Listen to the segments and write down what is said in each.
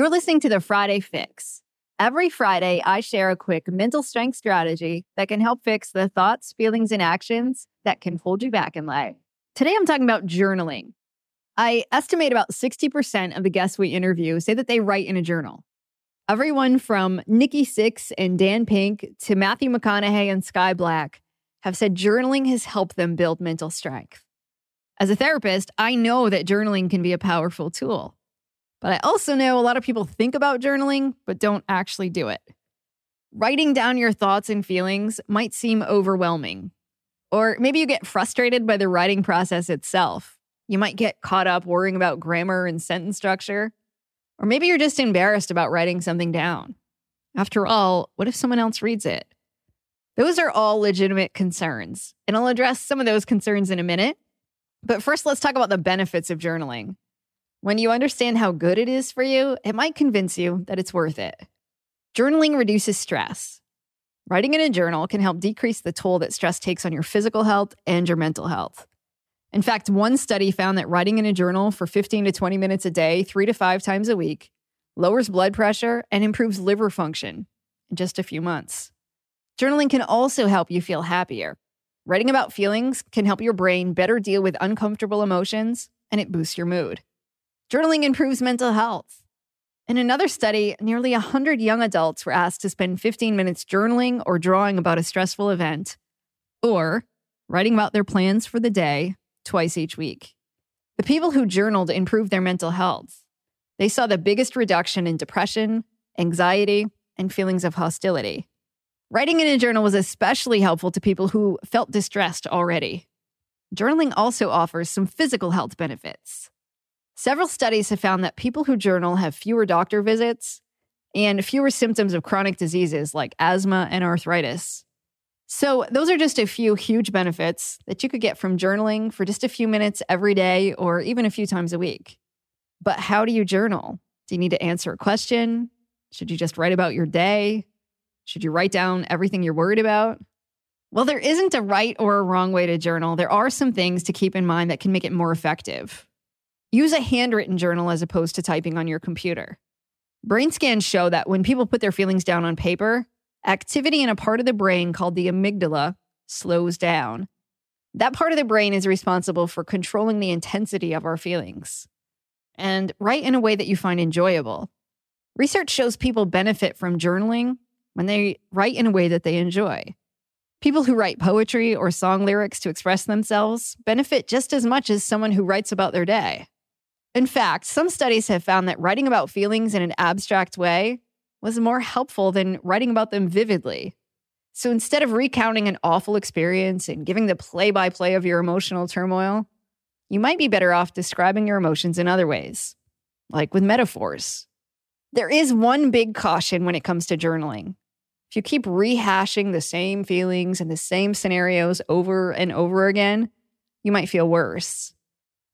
You're listening to the Friday Fix. Every Friday, I share a quick mental strength strategy that can help fix the thoughts, feelings, and actions that can hold you back in life. Today, I'm talking about journaling. I estimate about 60% of the guests we interview say that they write in a journal. Everyone from Nikki Sixx and Dan Pink to Matthew McConaughey and Sky Black have said journaling has helped them build mental strength. As a therapist, I know that journaling can be a powerful tool. But I also know a lot of people think about journaling, but don't actually do it. Writing down your thoughts and feelings might seem overwhelming. Or maybe you get frustrated by the writing process itself. You might get caught up worrying about grammar and sentence structure. Or maybe you're just embarrassed about writing something down. After all, what if someone else reads it? Those are all legitimate concerns, and I'll address some of those concerns in a minute. But first, let's talk about the benefits of journaling. When you understand how good it is for you, it might convince you that it's worth it. Journaling reduces stress. Writing in a journal can help decrease the toll that stress takes on your physical health and your mental health. In fact, one study found that writing in a journal for 15 to 20 minutes a day, three to five times a week, lowers blood pressure and improves liver function in just a few months. Journaling can also help you feel happier. Writing about feelings can help your brain better deal with uncomfortable emotions, and it boosts your mood. Journaling improves mental health. In another study, nearly 100 young adults were asked to spend 15 minutes journaling or drawing about a stressful event, or writing about their plans for the day twice each week. The people who journaled improved their mental health. They saw the biggest reduction in depression, anxiety, and feelings of hostility. Writing in a journal was especially helpful to people who felt distressed already. Journaling also offers some physical health benefits. Several studies have found that people who journal have fewer doctor visits and fewer symptoms of chronic diseases like asthma and arthritis. So, those are just a few huge benefits that you could get from journaling for just a few minutes every day or even a few times a week. But how do you journal? Do you need to answer a question? Should you just write about your day? Should you write down everything you're worried about? Well, there isn't a right or a wrong way to journal. There are some things to keep in mind that can make it more effective. Use a handwritten journal as opposed to typing on your computer. Brain scans show that when people put their feelings down on paper, activity in a part of the brain called the amygdala slows down. That part of the brain is responsible for controlling the intensity of our feelings. And write in a way that you find enjoyable. Research shows people benefit from journaling when they write in a way that they enjoy. People who write poetry or song lyrics to express themselves benefit just as much as someone who writes about their day. In fact, some studies have found that writing about feelings in an abstract way was more helpful than writing about them vividly. So instead of recounting an awful experience and giving the play by play of your emotional turmoil, you might be better off describing your emotions in other ways, like with metaphors. There is one big caution when it comes to journaling. If you keep rehashing the same feelings and the same scenarios over and over again, you might feel worse.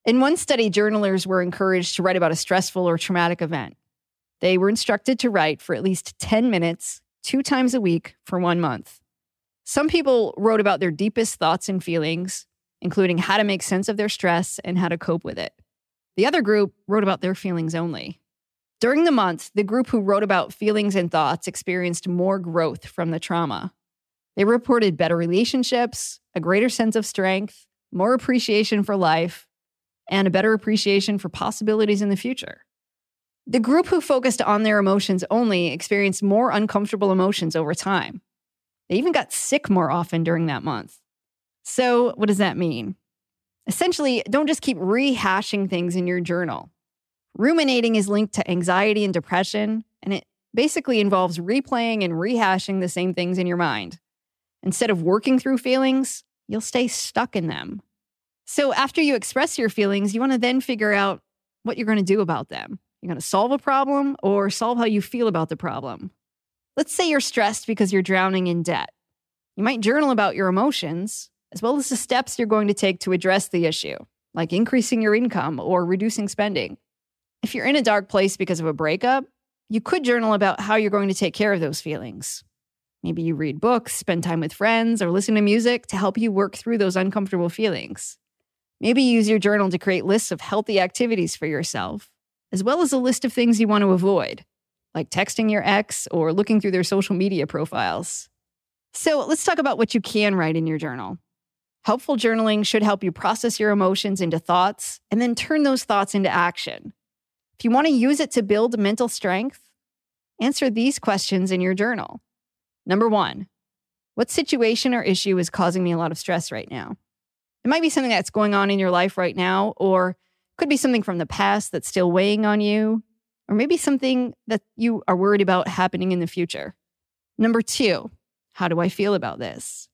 In one study, journalers were encouraged to write about a stressful or traumatic event. They were instructed to write for at least 10 minutes, two times a week for one month. Some people wrote about their deepest thoughts and feelings, including how to make sense of their stress and how to cope with it. The other group wrote about their feelings only. During the month, the group who wrote about feelings and thoughts experienced more growth from the trauma. They reported better relationships, a greater sense of strength, more appreciation for life, and a better appreciation for possibilities in the future. The group who focused on their emotions only experienced more uncomfortable emotions over time. They even got sick more often during that month. So, what does that mean? Essentially, don't just keep rehashing things in your journal. Ruminating is linked to anxiety and depression, and it basically involves replaying and rehashing the same things in your mind. Instead of working through feelings, you'll stay stuck in them. So after you express your feelings, you want to then figure out what you're going to do about them. You're going to solve a problem or solve how you feel about the problem. Let's say you're stressed because you're drowning in debt. You might journal about your emotions, as well as the steps you're going to take to address the issue, like increasing your income or reducing spending. If you're in a dark place because of a breakup, you could journal about how you're going to take care of those feelings. Maybe you read books, spend time with friends, or listen to music to help you work through those uncomfortable feelings. Maybe use your journal to create lists of healthy activities for yourself, as well as a list of things you want to avoid, like texting your ex or looking through their social media profiles. So let's talk about what you can write in your journal. Helpful journaling should help you process your emotions into thoughts and then turn those thoughts into action. If you want to use it to build mental strength, answer these questions in your journal. Number one, what situation or issue is causing me a lot of stress right now? It might be something that's going on in your life right now, or could be something from the past that's still weighing on you, or maybe something that you are worried about happening in the future. Number two, how do I feel about this?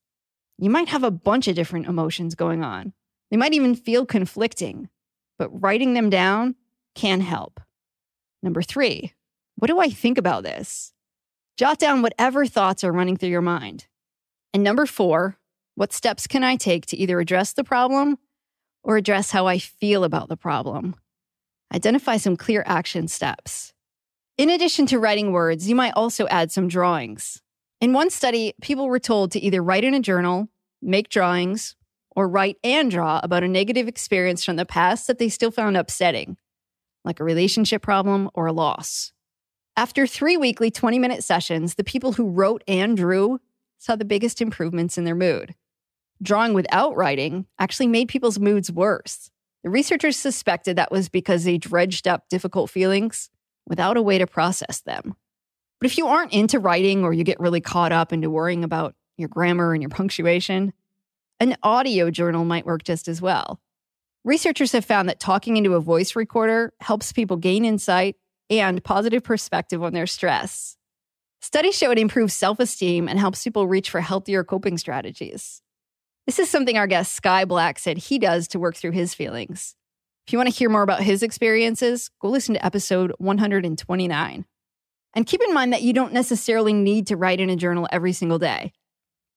You might have a bunch of different emotions going on. They might even feel conflicting, but writing them down can help. Number three, what do I think about this? Jot down whatever thoughts are running through your mind. And number four, what steps can I take to either address the problem or address how I feel about the problem? Identify some clear action steps. In addition to writing words, you might also add some drawings. In one study, people were told to either write in a journal, make drawings, or write and draw about a negative experience from the past that they still found upsetting like a relationship problem or a loss. After three weekly 20 minute sessions, the people who wrote and drew saw the biggest improvements in their mood. Drawing without writing actually made people's moods worse. The researchers suspected that was because they dredged up difficult feelings without a way to process them. But if you aren't into writing or you get really caught up into worrying about your grammar and your punctuation, an audio journal might work just as well. Researchers have found that talking into a voice recorder helps people gain insight and positive perspective on their stress. Studies show it improves self esteem and helps people reach for healthier coping strategies. This is something our guest Sky Black said he does to work through his feelings. If you want to hear more about his experiences, go listen to episode 129. And keep in mind that you don't necessarily need to write in a journal every single day.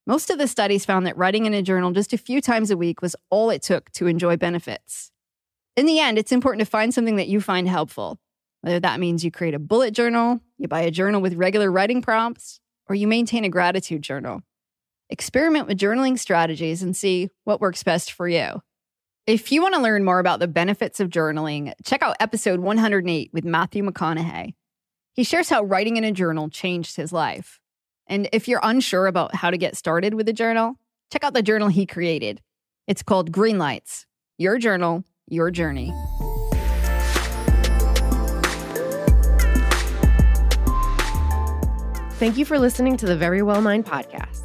Most of the studies found that writing in a journal just a few times a week was all it took to enjoy benefits. In the end, it's important to find something that you find helpful, whether that means you create a bullet journal, you buy a journal with regular writing prompts, or you maintain a gratitude journal. Experiment with journaling strategies and see what works best for you. If you want to learn more about the benefits of journaling, check out episode 108 with Matthew McConaughey. He shares how writing in a journal changed his life. And if you're unsure about how to get started with a journal, check out the journal he created. It's called Greenlights Your Journal, Your Journey. Thank you for listening to the Verywell Mind podcast.